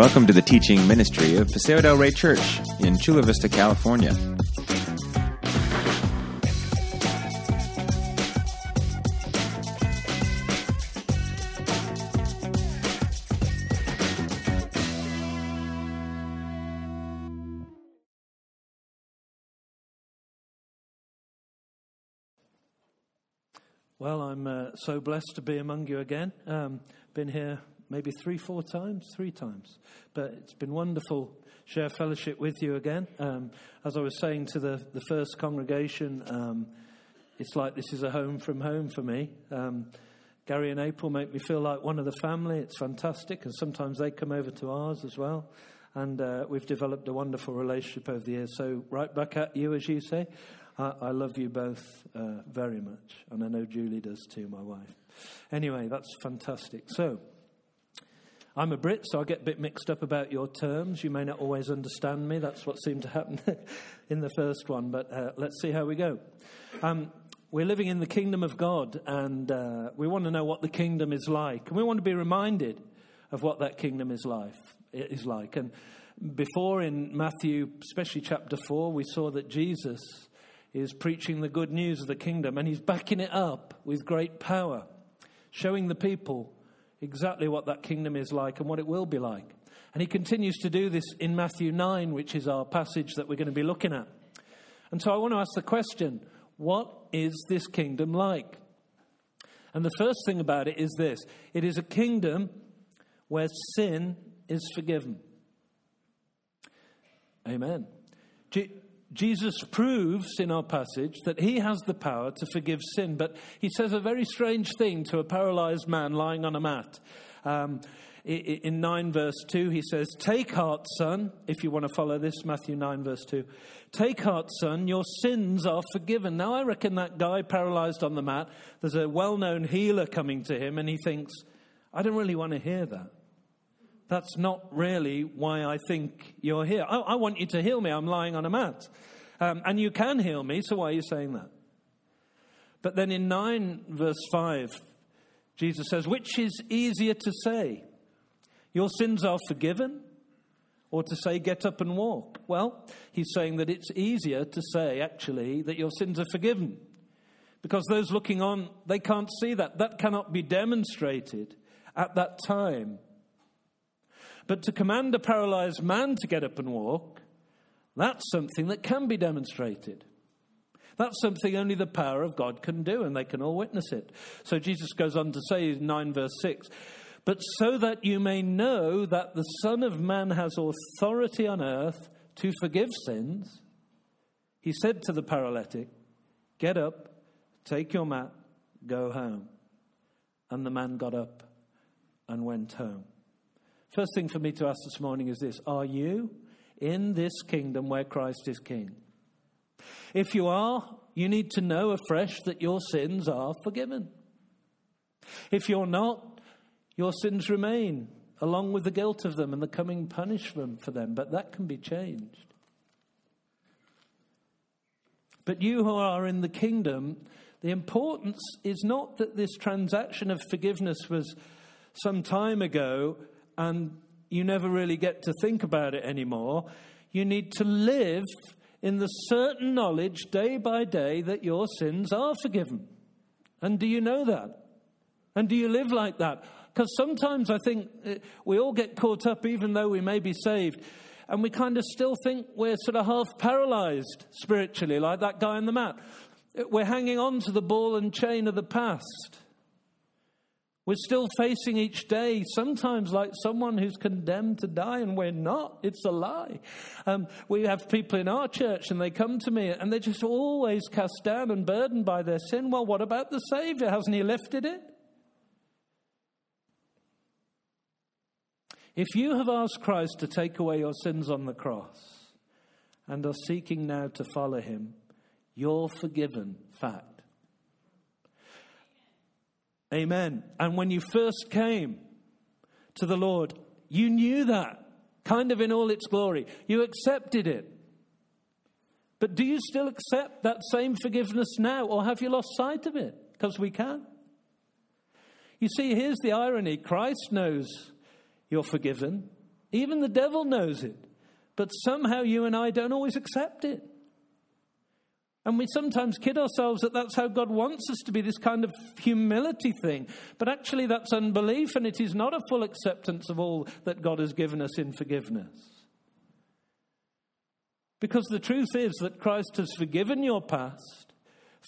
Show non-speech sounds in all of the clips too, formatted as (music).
Welcome to the teaching ministry of Paseo del Rey Church in Chula Vista, California. Well, I'm uh, so blessed to be among you again. Um, been here maybe three, four times, three times, but it's been wonderful share fellowship with you again. Um, as I was saying to the the first congregation, um, it's like this is a home from home for me. Um, Gary and April make me feel like one of the family. It's fantastic, and sometimes they come over to ours as well. And uh, we've developed a wonderful relationship over the years. So, right back at you, as you say. I, I love you both uh, very much, and I know Julie does too, my wife. Anyway, that's fantastic. So, I'm a Brit, so I get a bit mixed up about your terms. You may not always understand me. That's what seemed to happen (laughs) in the first one, but uh, let's see how we go. Um, we're living in the kingdom of God, and uh, we want to know what the kingdom is like, and we want to be reminded of what that kingdom is like. Is like. And before in Matthew, especially chapter four, we saw that Jesus is preaching the good news of the kingdom and he's backing it up with great power, showing the people exactly what that kingdom is like and what it will be like. And he continues to do this in Matthew 9, which is our passage that we're going to be looking at. And so I want to ask the question what is this kingdom like? And the first thing about it is this it is a kingdom where sin is forgiven. Amen. Jesus proves in our passage that he has the power to forgive sin, but he says a very strange thing to a paralyzed man lying on a mat. Um, in 9 verse 2, he says, Take heart, son, if you want to follow this, Matthew 9 verse 2. Take heart, son, your sins are forgiven. Now, I reckon that guy paralyzed on the mat, there's a well known healer coming to him, and he thinks, I don't really want to hear that. That's not really why I think you're here. I, I want you to heal me. I'm lying on a mat. Um, and you can heal me, so why are you saying that? But then in 9, verse 5, Jesus says, Which is easier to say? Your sins are forgiven? Or to say, Get up and walk? Well, he's saying that it's easier to say, actually, that your sins are forgiven. Because those looking on, they can't see that. That cannot be demonstrated at that time. But to command a paralyzed man to get up and walk, that's something that can be demonstrated. That's something only the power of God can do, and they can all witness it. So Jesus goes on to say in 9 verse 6 But so that you may know that the Son of Man has authority on earth to forgive sins, he said to the paralytic, Get up, take your mat, go home. And the man got up and went home. First thing for me to ask this morning is this Are you in this kingdom where Christ is king? If you are, you need to know afresh that your sins are forgiven. If you're not, your sins remain, along with the guilt of them and the coming punishment for them, but that can be changed. But you who are in the kingdom, the importance is not that this transaction of forgiveness was some time ago and you never really get to think about it anymore. You need to live in the certain knowledge day by day that your sins are forgiven. And do you know that? And do you live like that? Because sometimes I think uh, we all get caught up, even though we may be saved, and we kind of still think we're sort of half paralyzed spiritually, like that guy on the mat. We're hanging on to the ball and chain of the past. We're still facing each day, sometimes like someone who's condemned to die, and we're not. It's a lie. Um, we have people in our church, and they come to me, and they're just always cast down and burdened by their sin. Well, what about the Savior? Hasn't He lifted it? If you have asked Christ to take away your sins on the cross and are seeking now to follow Him, you're forgiven. Fact. Amen. And when you first came to the Lord, you knew that, kind of in all its glory. You accepted it. But do you still accept that same forgiveness now, or have you lost sight of it? Because we can. You see, here's the irony Christ knows you're forgiven, Even the devil knows it. But somehow you and I don't always accept it. And we sometimes kid ourselves that that's how God wants us to be, this kind of humility thing. But actually, that's unbelief, and it is not a full acceptance of all that God has given us in forgiveness. Because the truth is that Christ has forgiven your past,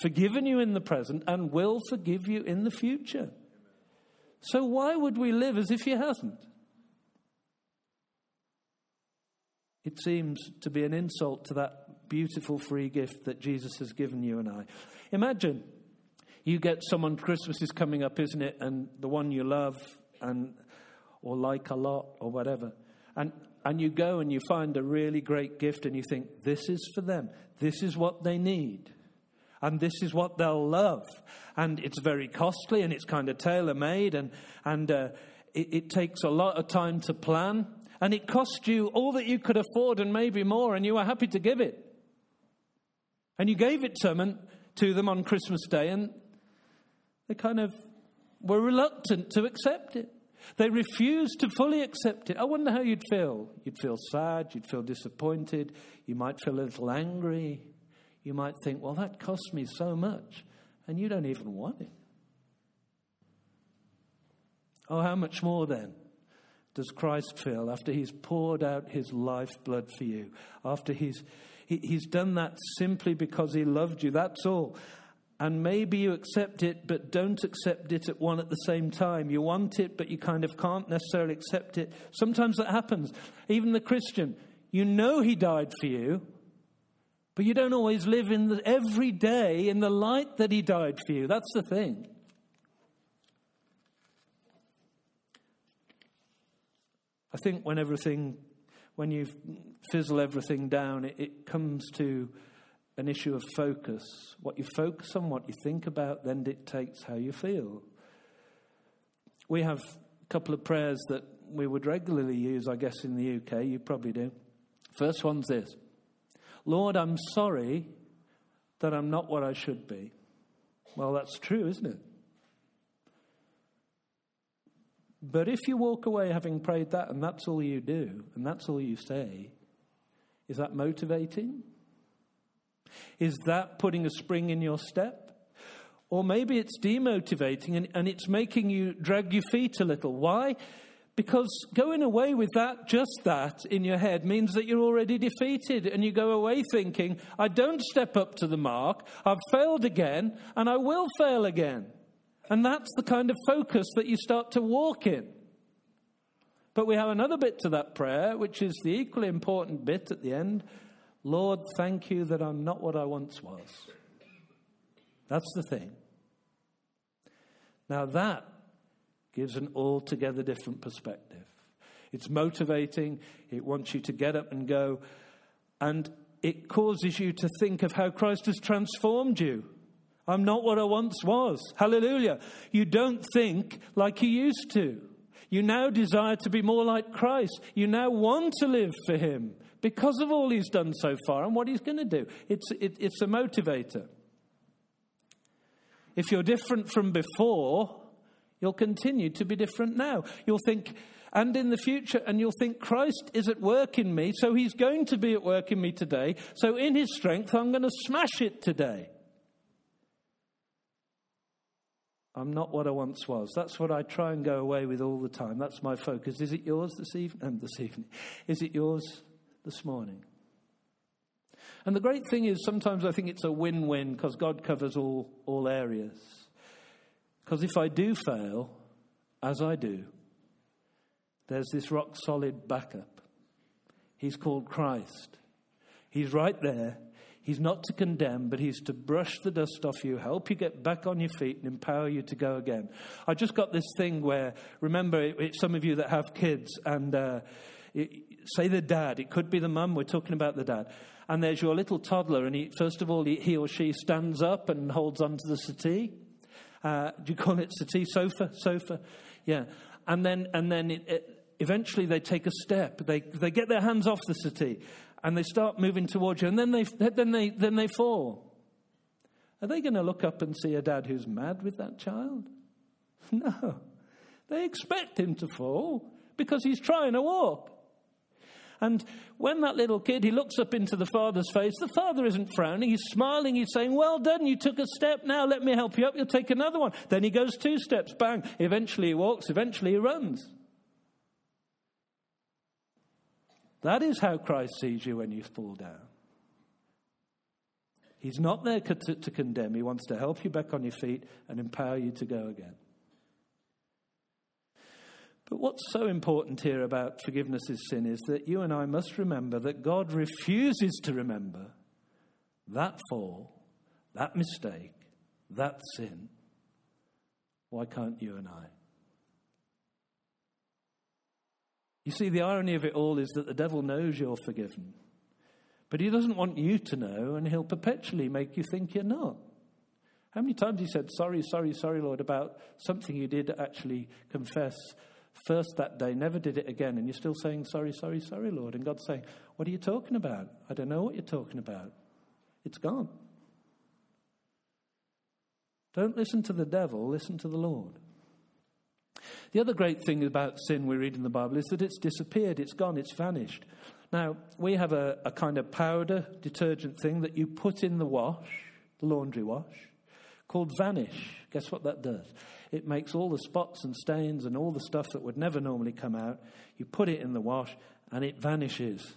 forgiven you in the present, and will forgive you in the future. So, why would we live as if He hasn't? It seems to be an insult to that beautiful free gift that Jesus has given you and I. Imagine you get someone, Christmas is coming up, isn't it? And the one you love and or like a lot or whatever. And and you go and you find a really great gift and you think, this is for them. This is what they need. And this is what they'll love. And it's very costly and it's kind of tailor made and, and uh, it, it takes a lot of time to plan. And it cost you all that you could afford and maybe more, and you were happy to give it. And you gave it to them, to them on Christmas Day, and they kind of were reluctant to accept it. They refused to fully accept it. I wonder how you'd feel. You'd feel sad, you'd feel disappointed, you might feel a little angry. You might think, well, that cost me so much, and you don't even want it. Oh, how much more then does Christ feel after he's poured out his lifeblood for you, after he's he, he's done that simply because He loved you. That's all. And maybe you accept it, but don't accept it at one at the same time. You want it, but you kind of can't necessarily accept it. Sometimes that happens. Even the Christian, you know He died for you, but you don't always live in the, every day in the light that He died for you. That's the thing. I think when everything when you fizzle everything down, it, it comes to an issue of focus. What you focus on, what you think about, then dictates how you feel. We have a couple of prayers that we would regularly use, I guess, in the UK. You probably do. First one's this Lord, I'm sorry that I'm not what I should be. Well, that's true, isn't it? But if you walk away having prayed that and that's all you do and that's all you say, is that motivating? Is that putting a spring in your step? Or maybe it's demotivating and, and it's making you drag your feet a little. Why? Because going away with that, just that, in your head means that you're already defeated. And you go away thinking, I don't step up to the mark, I've failed again, and I will fail again. And that's the kind of focus that you start to walk in. But we have another bit to that prayer, which is the equally important bit at the end Lord, thank you that I'm not what I once was. That's the thing. Now, that gives an altogether different perspective. It's motivating, it wants you to get up and go, and it causes you to think of how Christ has transformed you. I'm not what I once was. Hallelujah. You don't think like you used to. You now desire to be more like Christ. You now want to live for Him because of all He's done so far and what He's going to do. It's, it, it's a motivator. If you're different from before, you'll continue to be different now. You'll think, and in the future, and you'll think Christ is at work in me, so He's going to be at work in me today. So in His strength, I'm going to smash it today. I'm not what I once was. That's what I try and go away with all the time. That's my focus. Is it yours this evening? Um, this evening. Is it yours this morning? And the great thing is, sometimes I think it's a win win because God covers all, all areas. Because if I do fail, as I do, there's this rock solid backup. He's called Christ. He's right there He's not to condemn, but he's to brush the dust off you, help you get back on your feet, and empower you to go again. I just got this thing where, remember, it, some of you that have kids, and uh, it, say the dad, it could be the mum, we're talking about the dad. And there's your little toddler, and he, first of all, he, he or she stands up and holds onto the settee. Uh, do you call it settee? Sofa? Sofa? Yeah. And then, and then it, eventually they take a step. They, they get their hands off the settee and they start moving towards you, and then they, then they, then they fall. Are they going to look up and see a dad who's mad with that child? No. They expect him to fall because he's trying to walk. And when that little kid, he looks up into the father's face, the father isn't frowning, he's smiling, he's saying, Well done, you took a step, now let me help you up, you'll take another one. Then he goes two steps, bang, eventually he walks, eventually he runs. That is how Christ sees you when you fall down. He's not there to, to, condemn, He wants to help you back on your feet and empower you to go again. But what's so important here about forgiveness is sin is that you and I must remember that God refuses to remember that fall, that mistake, that sin. Why can't you and I? You see, the irony of it all is that the devil knows you're forgiven. But he doesn't want you to know, and he'll perpetually make you think you're not. How many times he said, Sorry, sorry, sorry, Lord, about something you did actually confess first that day, never did it again, and you're still saying, Sorry, sorry, sorry, Lord. And God's saying, What are you talking about? I don't know what you're talking about. It's gone. Don't listen to the devil, listen to the Lord. The other great thing about sin we read in the Bible is that it's disappeared, it's gone, it's vanished. Now, we have a, a kind of powder detergent thing that you put in the wash, the laundry wash, called Vanish. Guess what that does? It makes all the spots and stains and all the stuff that would never normally come out. You put it in the wash and it vanishes.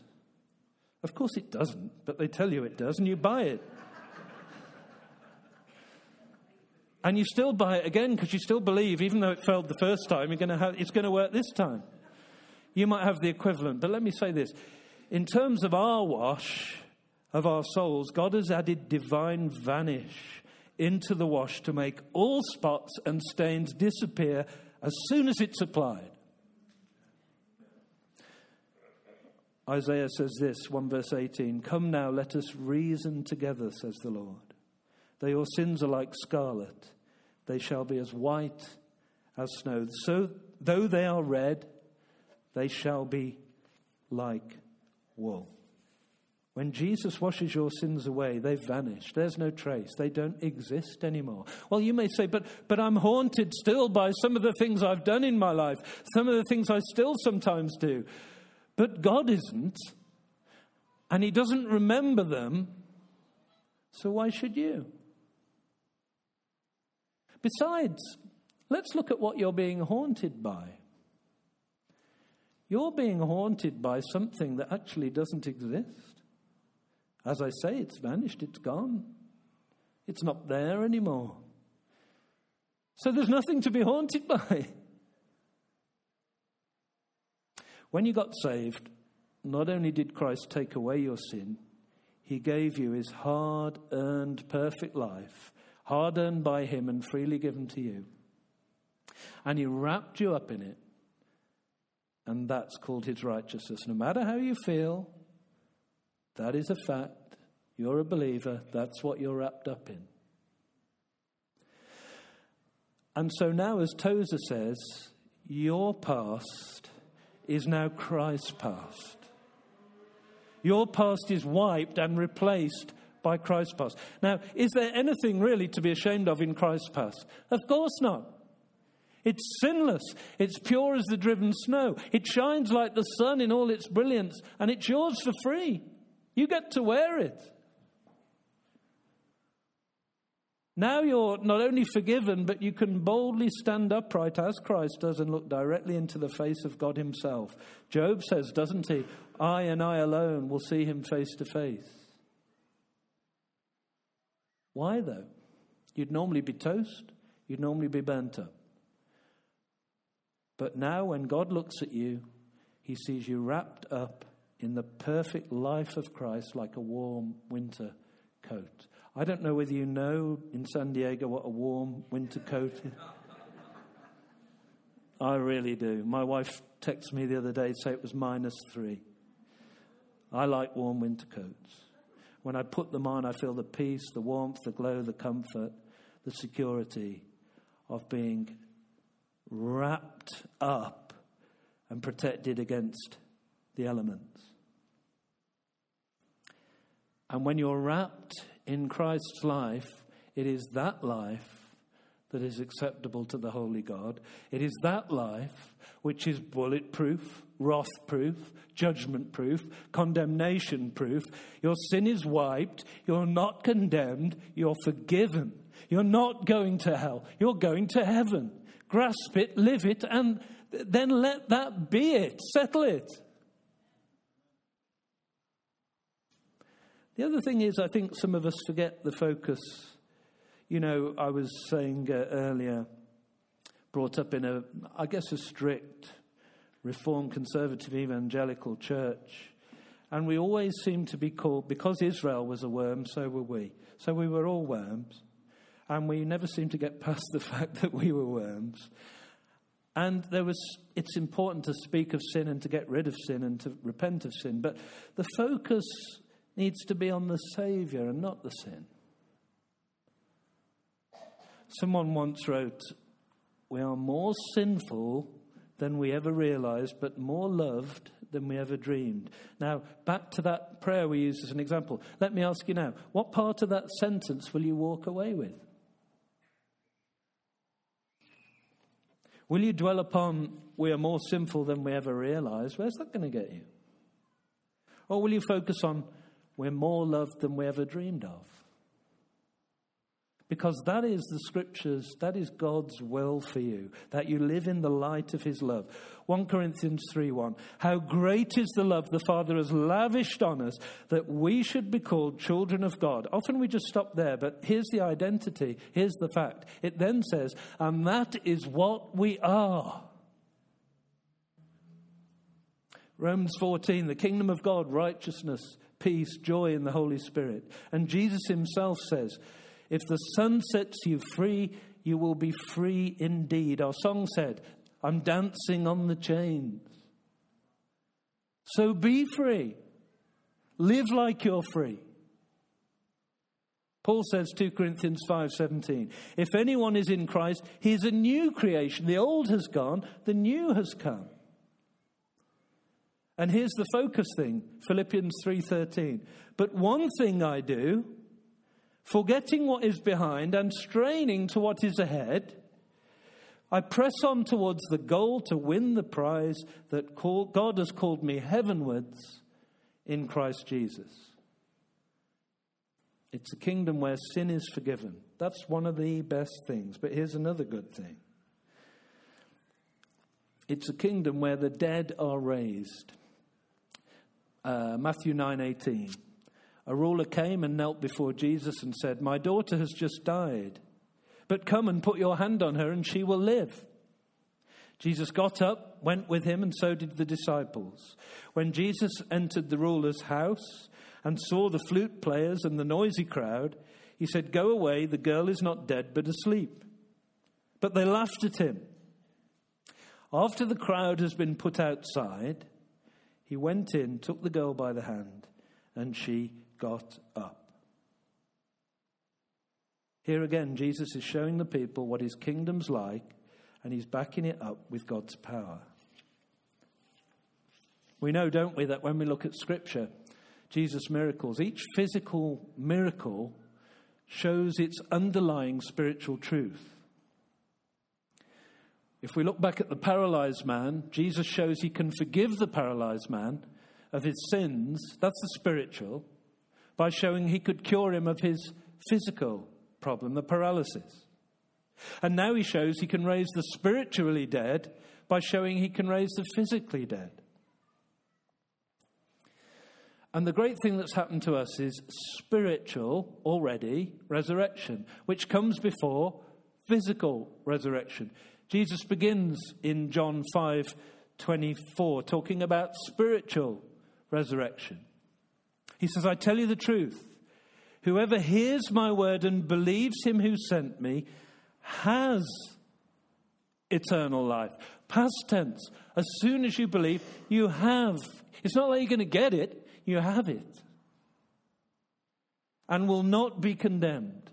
Of course it doesn't, but they tell you it does and you buy it. And you still buy it again because you still believe, even though it failed the first time, you're to have, it's going to work this time. You might have the equivalent, but let me say this in terms of our wash of our souls, God has added divine vanish into the wash to make all spots and stains disappear as soon as it's applied. Isaiah says this, 1 verse 18 Come now, let us reason together, says the Lord. Though your sins are like scarlet, they shall be as white as snow. So, though they are red, they shall be like wool. When Jesus washes your sins away, they've vanished. There's no trace. They don't exist anymore. Well, you may say, but, but I'm haunted still by some of the things I've done in my life, some of the things I still sometimes do. But God isn't, and He doesn't remember them, so why should you? Besides, let's look at what you're being haunted by. You're being haunted by something that actually doesn't exist. As I say, it's vanished, it's gone. It's not there anymore. So there's nothing to be haunted (laughs) by. When you got saved, not only did Christ take away your sin, he gave you his hard earned perfect life, hard earned by him and freely given to you. And he wrapped you up in it and that's called his righteousness. No matter how you feel, that is a fact. You're a believer. That's what you're wrapped up in. And so now, as Tozer says, your past is now Christ's past. Your past is wiped and replaced by Christ's past. Now, is there anything really to be ashamed of in Christ's past? Of course not. It's sinless. It's pure as the driven snow. It shines like the sun in all its brilliance, and it's yours for free. You get to wear it. Now you're not only forgiven, but you can boldly stand upright as Christ does and look directly into the face of God Himself. Job says, doesn't he? I and I alone will see Him face to face. Why, though? You'd normally be toast, you'd normally be burnt up. But now, when God looks at you, he sees you wrapped up in the perfect life of Christ like a warm winter coat. I don't know whether you know in San Diego what a warm winter coat is. (laughs) I really do. My wife texted me the other day to say it was minus three. I like warm winter coats. When I put them on, I feel the peace, the warmth, the glow, the comfort, the security of being wrapped up and protected against the elements. And when you're wrapped in Christ's life, it is that life that is acceptable to the Holy God. It is that life which is bulletproof, wrath proof, judgment proof, condemnation proof. Your sin is wiped. You're not condemned. You're forgiven. You're not going to hell. You're going to heaven. Grasp it, live it, and then let that be it. Settle it. The other thing is, I think some of us forget the focus. You know, I was saying uh, earlier, brought up in a, I guess, a strict Reformed conservative evangelical church. And we always seem to be called, because Israel was a worm, so were we. So we were all worms. And we never seemed to get (laughs) past the fact that we were worms. And there was, it's important to speak of sin and to get rid of sin and to repent of sin. But the focus needs to be on the Savior and not the sin. Someone once wrote, We are more sinful than we ever realized, but more loved than we ever dreamed. Now, back to that prayer we used as an example. Let me ask you now what part of that sentence will you walk away with? Will you dwell upon we are more sinful than we ever realized? Where's that going to get you? Or will you focus on we're more loved than we ever dreamed of? Because that is the scriptures, that is God's will for you, that you live in the light of his love. 1 Corinthians 3 1. How great is the love the Father has lavished on us that we should be called children of God. Often we just stop there, but here's the identity, here's the fact. It then says, and that is what we are. Romans 14, the kingdom of God, righteousness, peace, joy in the Holy Spirit. And Jesus himself says, if the Son sets you free, you will be free indeed. Our song said, I'm dancing on the chains. So be free. Live like you're free. Paul says 2 Corinthians 5:17 If anyone is in Christ he is a new creation the old has gone the new has come And here's the focus thing Philippians 3:13 But one thing I do forgetting what is behind and straining to what is ahead, I press on towards the goal to win the prize that God has called me heavenwards in Christ Jesus. It's a kingdom where sin is forgiven. That's one of the best things. But here's another good thing it's a kingdom where the dead are raised. Uh, Matthew 9 18 a ruler came and knelt before Jesus and said, My daughter has just died, but come and put your hand on her and she will live. Jesus got up, went with him, and so did the disciples. When Jesus entered the ruler's house and saw the flute players and the noisy crowd, he said, Go away, the girl is not dead, but asleep. But they laughed at him. After the crowd has been put outside, he went in, took the girl by the hand, and she got up. Here again, Jesus is showing the people what his kingdom's like, and he's backing it up with God's power. We know, don't we, that when we look at Scripture, Jesus' miracles, each physical miracle shows its underlying spiritual truth. If we look back at the paralyzed man, Jesus shows he can forgive the paralyzed man of his sins. That's the spiritual by showing he could cure him of his physical problem, the paralysis. And now he shows he can raise the spiritually dead by showing he can raise the physically dead. And the great thing that's happened to us is spiritual, already, resurrection, which comes before physical resurrection. Jesus begins in John 5 24, talking about spiritual resurrection. He says, I tell you the truth. Whoever hears my word and believes him who sent me has eternal life. Past tense. As soon as you believe, you have. It's not like you're going to get it, you have it. And will not be condemned.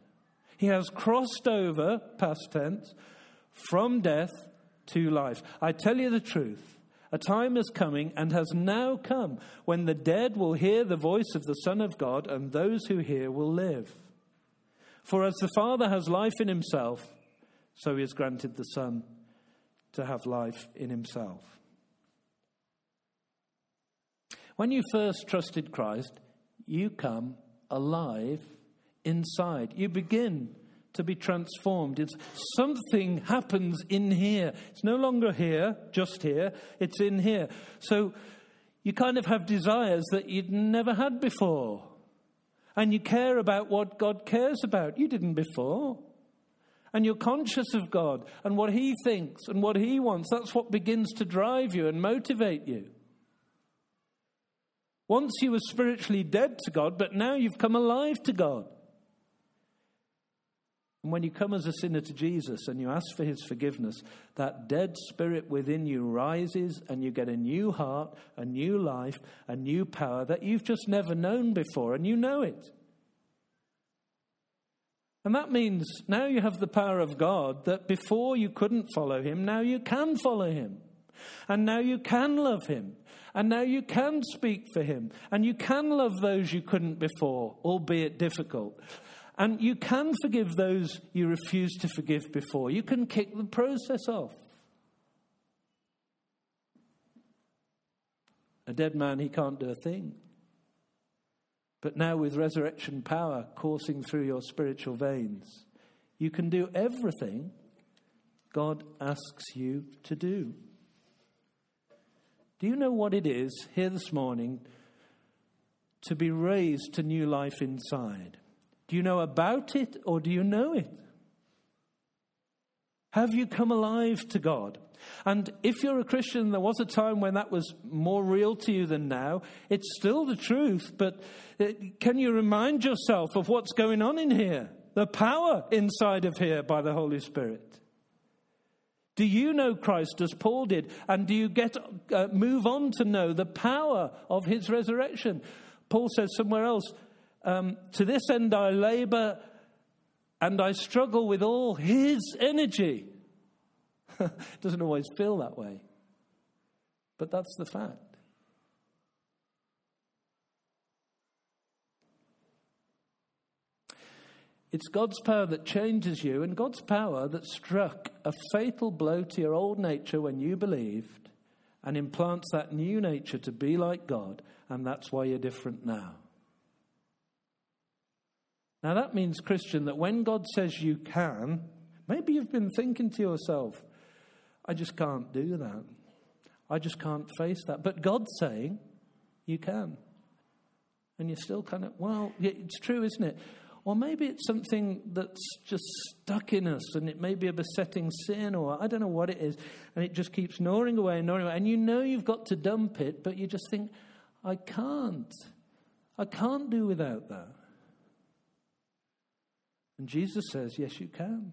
He has crossed over, past tense, from death to life. I tell you the truth. A time is coming and has now come when the dead will hear the voice of the Son of God, and those who hear will live. For as the Father has life in himself, So he has granted the Son to have life in himself. When you first trusted Christ, you come alive inside. You begin to be transformed. It's something happens in here. It's no longer here, just here. It's in here. So you kind of have desires that you'd never had before. And you care about what God cares about. You didn't before. And you're conscious of God and what He thinks and what He wants. That's what begins to drive you and motivate you. Once you were spiritually dead to God, but now you've come alive to God. And when you come as a sinner to Jesus and you ask for his forgiveness, that dead spirit within you rises and you get a new heart, a new life, a new power that you've just never known before, and you know it. And that means now you have the power of God that before you couldn't follow him, now you can follow him. And now you can love him. And now you can speak for him. And you can love those you couldn't before, albeit difficult. And you can forgive those you refused to forgive before. You can kick the process off. A dead man, he can't do a thing. But now, with resurrection power coursing through your spiritual veins, you can do everything God asks you to do. Do you know what it is here this morning to be raised to new life inside? Do you know about it or do you know it? Have you come alive to God? And if you're a Christian, there was a time when that was more real to you than now. It's still the truth, but uh, can you remind yourself of what's going on in here? The power inside of here by the Holy Spirit. Do you know Christ as Paul did? And do you get uh, move on to know the power of his resurrection? Paul says somewhere else, um, to this end I labor and I struggle with all his energy. It (laughs) doesn't always feel that way, but that's the fact. It's God's power that changes you, and God's power that struck a fatal blow to your old nature when you believed and implants that new nature to be like God, and that's why you're different now. Now, that means, Christian, that when God says you can, maybe you've been thinking to yourself, I just can't do that. I just can't face that. But God's saying you can. And you're still kind of, well, it's true, isn't it? Or maybe it's something that's just stuck in us and it may be a besetting sin or I don't know what it is. And it just keeps gnawing away and gnawing away. And you know you've got to dump it, but you just think, I can't. I can't do without that. And Jesus says, Yes, you can.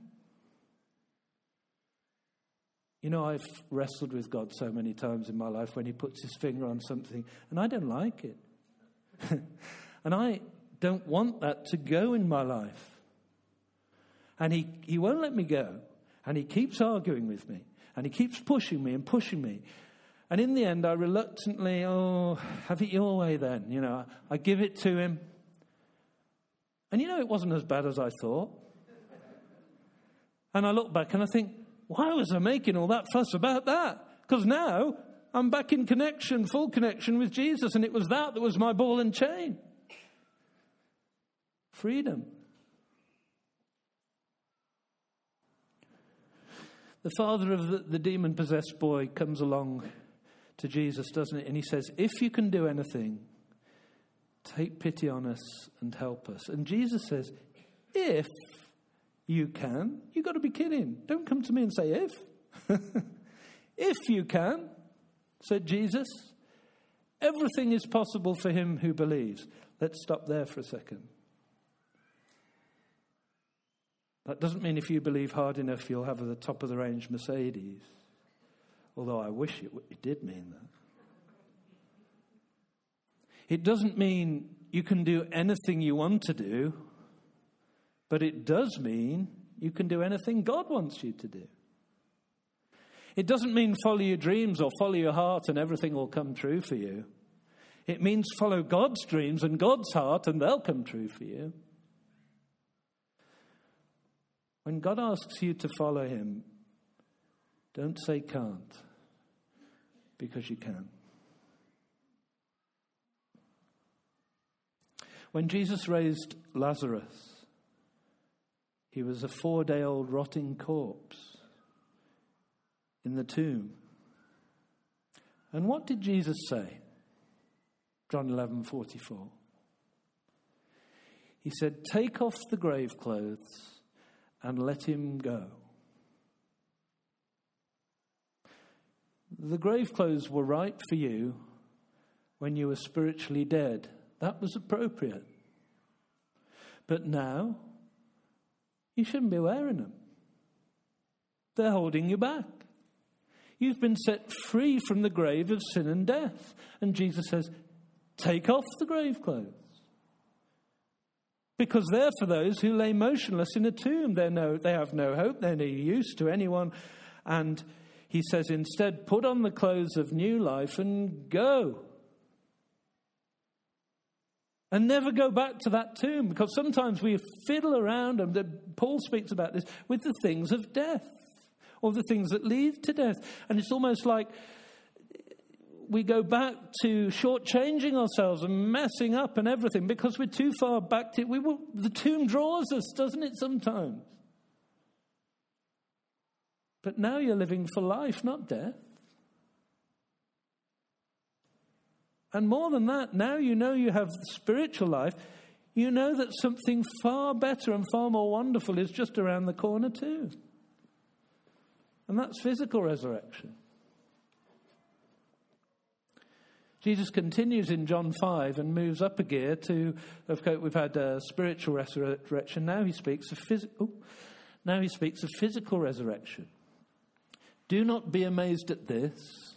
You know, I've wrestled with God so many times in my life when He puts His finger on something, and I don't like it. (laughs) and I don't want that to go in my life. And he, he won't let me go. And He keeps arguing with me. And He keeps pushing me and pushing me. And in the end, I reluctantly, oh, have it your way then. You know, I give it to Him. And you know, it wasn't as bad as I thought. And I look back and I think, why was I making all that fuss about that? Because now I'm back in connection, full connection with Jesus, and it was that that was my ball and chain. Freedom. The father of the, the demon possessed boy comes along to Jesus, doesn't it? And he says, If you can do anything, Take pity on us and help us. And Jesus says, If you can, you've got to be kidding. Don't come to me and say if. (laughs) if you can, said Jesus, everything is possible for him who believes. Let's stop there for a second. That doesn't mean if you believe hard enough, you'll have a top of the range Mercedes. Although I wish it, it did mean that. It doesn't mean you can do anything you want to do, but it does mean you can do anything God wants you to do. It doesn't mean follow your dreams or follow your heart and everything will come true for you. It means follow God's dreams and God's heart and they'll come true for you. When God asks you to follow him, don't say can't, because you can. When Jesus raised Lazarus, he was a four day old rotting corpse in the tomb. And what did Jesus say? John 11 44. He said, Take off the grave clothes and let him go. The grave clothes were right for you when you were spiritually dead. That was appropriate. But now, you shouldn't be wearing them. They're holding you back. You've been set free from the grave of sin and death. And Jesus says, Take off the grave clothes. Because they're for those who lay motionless in a tomb. They're no, they have no hope, they're no use to anyone. And he says, instead, put on the clothes of new life and go. And never go back to that tomb because sometimes we fiddle around, and Paul speaks about this, with the things of death or the things that lead to death. And it's almost like we go back to shortchanging ourselves and messing up and everything because we're too far back to we will, the tomb draws us, doesn't it, sometimes? But now you're living for life, not death. And more than that, now you know you have spiritual life, you know that something far better and far more wonderful is just around the corner, too. And that's physical resurrection. Jesus continues in John 5 and moves up a gear to, of course, we've had a spiritual resurrection. Now he speaks of physical. Oh, now he speaks of physical resurrection. Do not be amazed at this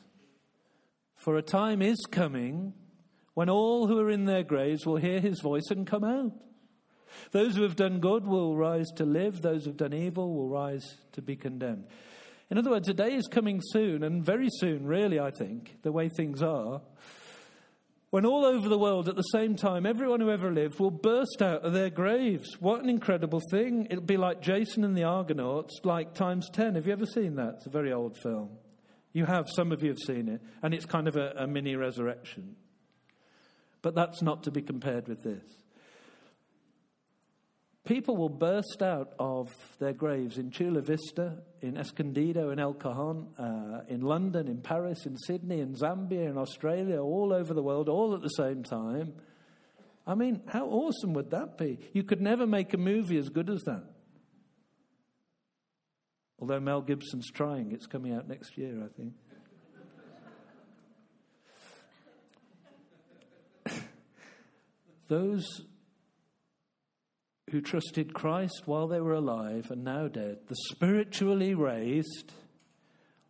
for a time is coming when all who are in their graves will hear his voice and come out. Those who have done good will rise to live, those who have done evil will rise to be condemned. In other words, a day is coming soon, and very soon, really, I think, the way things are, when all over the world at the same time, everyone who ever lived will burst out of their graves. What an incredible thing. It'll be like Jason and the Argonauts, like times 10. Have you ever seen that? It's a very old film. You have, some of you have seen it, and it's kind of a, a mini resurrection. But that's not to be compared with this. People will burst out of their graves in Chula Vista, in Escondido, in El Cajon, uh, in London, in Paris, in Sydney, in Zambia, in Australia, all over the world, all at the same time. I mean, how awesome would that be? You could never make a movie as good as that. Although Mel Gibson's trying, it's coming out next year, I think. (laughs) Those who trusted Christ while they were alive and now dead, the spiritually raised,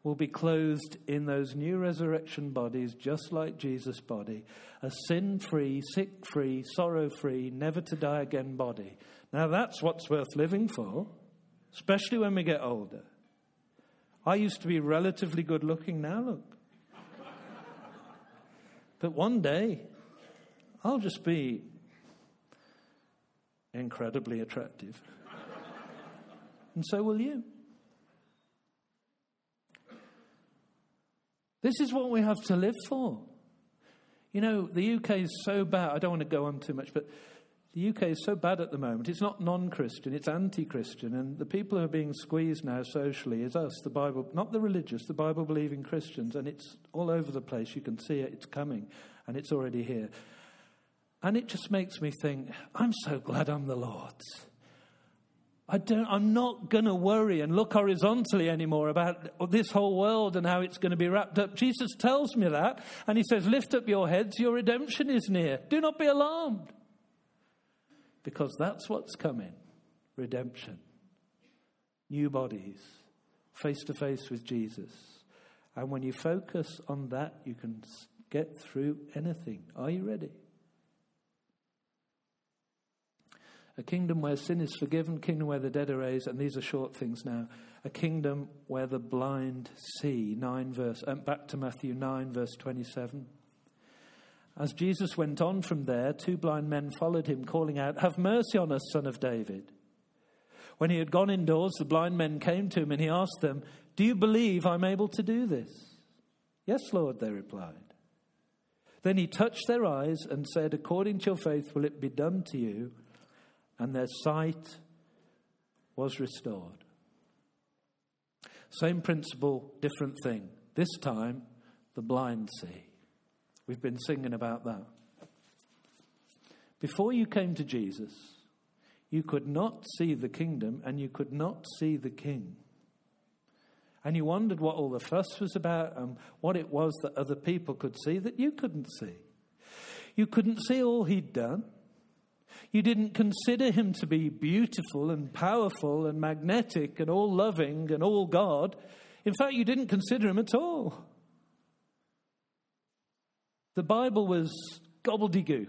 will be clothed in those new resurrection bodies, just like Jesus' body, a sin free, sick free, sorrow free, never to die again body. Now that's what's worth living for especially when we get older. I used to be relatively good looking, now look. but one day, I'll just be incredibly attractive. and so will you. This is what we have to live for. You know, the UK is so bad. I don't want to go on too much, but the UK is so bad at the moment. It's not non Christian, it's anti Christian. And the people who are being squeezed now socially is us, the Bible, not the religious, the Bible believing Christians. And it's all over the place. You can see it, it's coming, and it's already here. And it just makes me think, I'm so glad I'm the Lord's. I don't, I'm not going to worry and look horizontally anymore about this whole world and how it's going to be wrapped up. Jesus tells me that, and he says, Lift up your heads, your redemption is near. Do not be alarmed because that's what's coming redemption, new bodies, face to face with Jesus. And when you focus on that, you can get through anything. Are you ready? A kingdom where sin is forgiven, kingdom where the dead are raised, and these are short things now. A kingdom where the blind see. Nine verse, um, back to Matthew 9, verse 27. As Jesus went on from there, two blind men followed him, calling out, Have mercy on us, son of David. When he had gone indoors, the blind men came to him and he asked them, Do you believe I'm able to do this? Yes, Lord, they replied. Then he touched their eyes and said, According to your faith will it be done to you. And their sight was restored. Same principle, different thing. This time, the blind see. We've been singing about that. Before you came to Jesus, you could not see the kingdom and you could not see the king. And you wondered what all the fuss was about and what it was that other people could see that you couldn't see. You couldn't see all he'd done. You didn't consider him to be beautiful and powerful and magnetic and all loving and all God. In fact, you didn't consider him at all. The Bible was gobbledygook,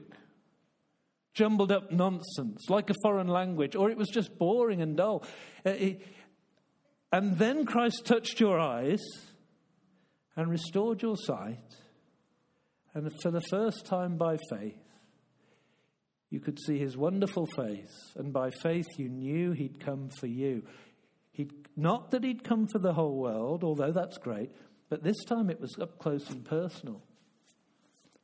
jumbled up nonsense, like a foreign language, or it was just boring and dull. Uh, and then Christ touched your eyes and restored your sight. And for the first time by faith, you could see his wonderful face. And by faith, you knew he'd come for you. He'd, not that he'd come for the whole world, although that's great, but this time it was up close and personal.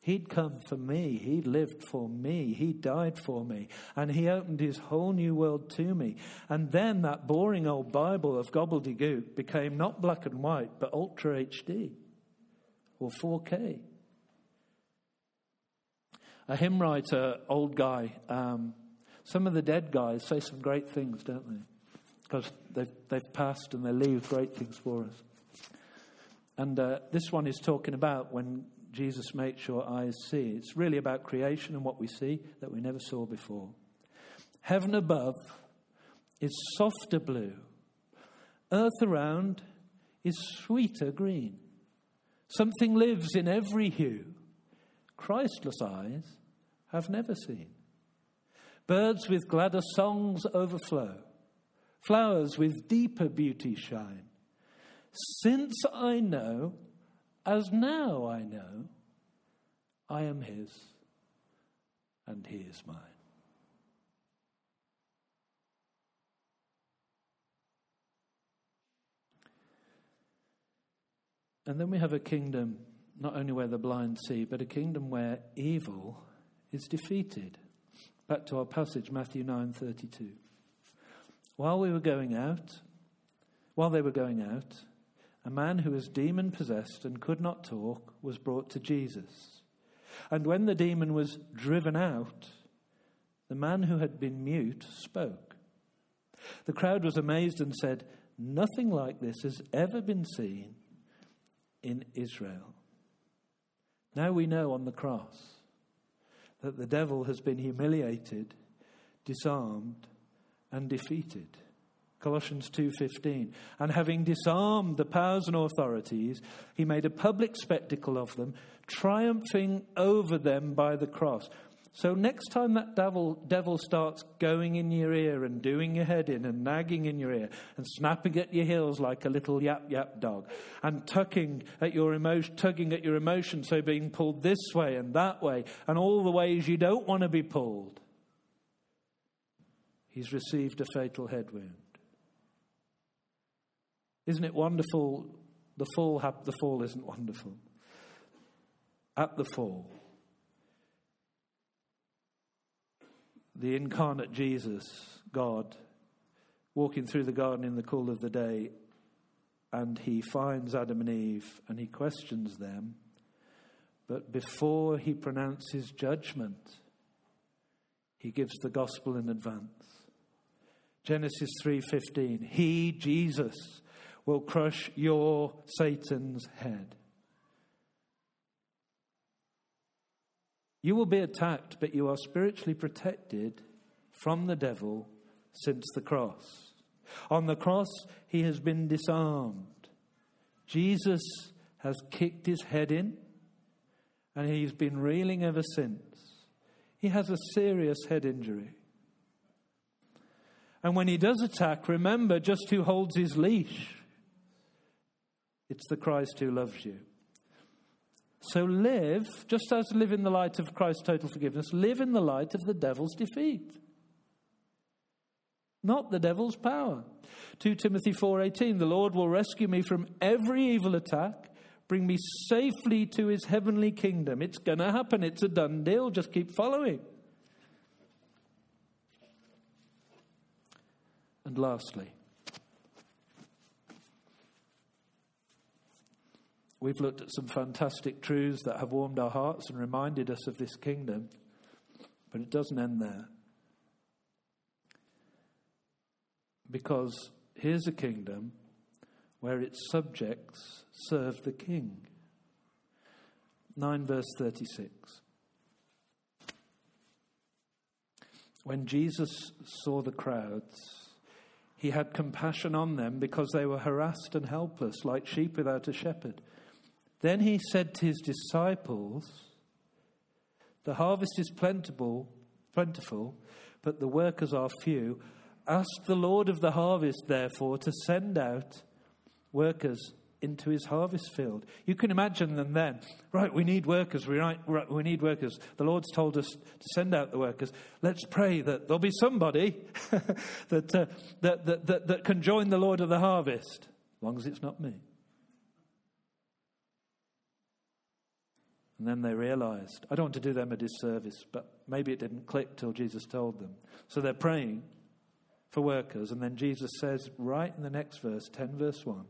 He'd come for me. He lived for me. He died for me. And he opened his whole new world to me. And then that boring old Bible of gobbledygook became not black and white, but Ultra HD or 4K. A hymn writer, old guy, um, some of the dead guys say some great things, don't they? Because they've, they've passed and they leave great things for us. And uh, this one is talking about when Jesus makes your eyes see. It's really about creation and what we see that we never saw before. Heaven above is softer blue, earth around is sweeter green. Something lives in every hue Christless eyes have never seen. Birds with gladder songs overflow, flowers with deeper beauty shine. Since I know as now I know I am his and he is mine. And then we have a kingdom not only where the blind see, but a kingdom where evil is defeated. Back to our passage, Matthew 9:32. While we were going out, while they were going out, a man who was demon possessed and could not talk was brought to Jesus. And when the demon was driven out, the man who had been mute spoke. The crowd was amazed and said, Nothing like this has ever been seen in Israel. Now we know on the cross that the devil has been humiliated, disarmed, and defeated. Colossians 2:15 and having disarmed the powers and authorities he made a public spectacle of them triumphing over them by the cross so next time that devil, devil starts going in your ear and doing your head in and nagging in your ear and snapping at your heels like a little yap yap dog and tugging at your emotion, tugging at your emotion, so being pulled this way and that way and all the ways you don't want to be pulled, he's received a fatal head wound. Isn't it wonderful? The fall, the fall isn't wonderful. At the fall, the incarnate Jesus, God, walking through the garden in the cool of the day, and he finds Adam and Eve and he questions them. But before he pronounces judgment, he gives the gospel in advance. Genesis 3:15 He Jesus will crush your Satan's head. You will be attacked, but you are spiritually protected from the devil since the cross. On the cross, he has been disarmed. Jesus has kicked his head in, and he's been reeling ever since. He has a serious head injury. And when he does attack, remember just who holds his leash. It's the Christ who loves you. So live, just as live in the light of Christ's total forgiveness, live in the light of the devil's defeat. not the devil's power. 2 Timothy 4:18 The Lord will rescue me from every evil attack, bring me safely to his heavenly kingdom. It's going to happen. It's a done deal. Just keep following. And lastly, we've looked at some fantastic truths that have warmed our hearts and reminded us of this kingdom, but it doesn't end there. Because here's a kingdom where its subjects serve the king. 9 verse 36. When Jesus saw the crowds, he had compassion on them because they were harassed and helpless, like sheep without a shepherd. Then he said to his disciples, The harvest is plentiful, plentiful, but the workers are few. Ask the Lord of the harvest, therefore, to send out workers into his harvest field. You can imagine them then. Right, we need workers. We, right, we need workers. The Lord's told us to send out the workers. Let's pray that there'll be somebody (laughs) that, uh, that, that, that, that can join the Lord of the harvest, as long as it's not me. And then they realized, I don't want to do them a disservice, but maybe it didn't click till Jesus told them. So they're praying for workers. And then Jesus says, right in the next verse, 10 verse 1,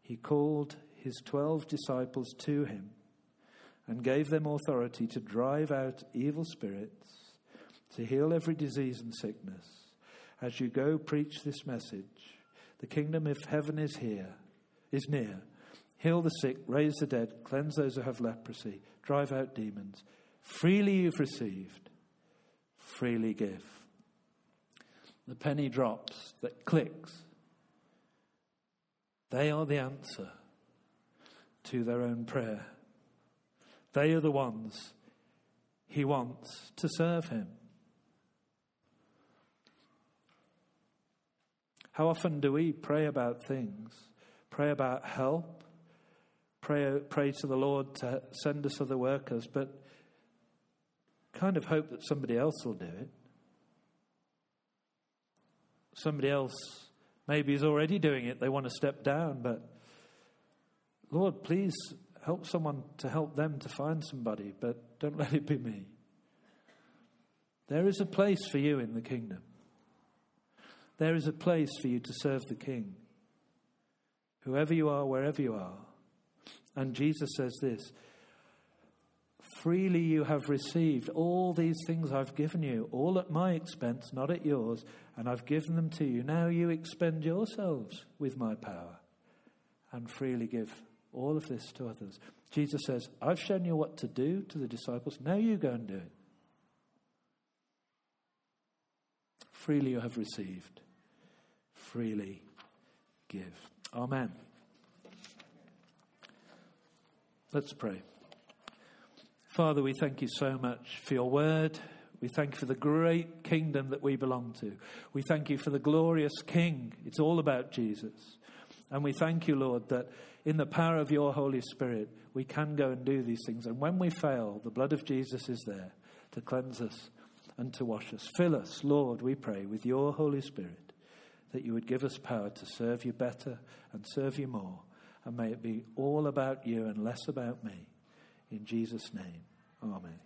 he called his 12 disciples to him and gave them authority to drive out evil spirits, to heal every disease and sickness. As you go, preach this message. The kingdom of heaven is here, is near. Heal the sick, raise the dead, cleanse those who have leprosy, drive out demons. Freely you've received, freely give the penny drops, that clicks, they are the answer to their own prayer. They are the ones he wants to serve him. How often do we pray about things, pray about help, pray, pray to the Lord to send us other workers, but kind of hope that somebody else will do it? somebody else maybe is already doing it, they want to step down, but Lord, please help someone to help them to find somebody, but don't (laughs) let it be me. There is a place for you in the kingdom. There is a place for you to serve the King, whoever you are, wherever you are. And Jesus says this Freely you have received all these things I've given you, all at my expense, not at yours, and I've given them to you. Now you expend yourselves with my power and freely give all of this to others. Jesus says, I've shown you what to do to the disciples. Now you go and do it. Freely you have received, freely give. Amen. Let's pray. Father, we thank you so much for your word. We thank you for the great kingdom that we belong to. We thank you for the glorious King. It's all about Jesus. And we thank you, Lord, that in the power of your Holy Spirit, we can go and do these things. And when we fail, the blood of Jesus is there to cleanse us and to wash us. Fill us, Lord, we pray, with your Holy Spirit, that you would give us power to serve you better and serve you more. And may it be all about you and less about me. In Jesus' name, amen.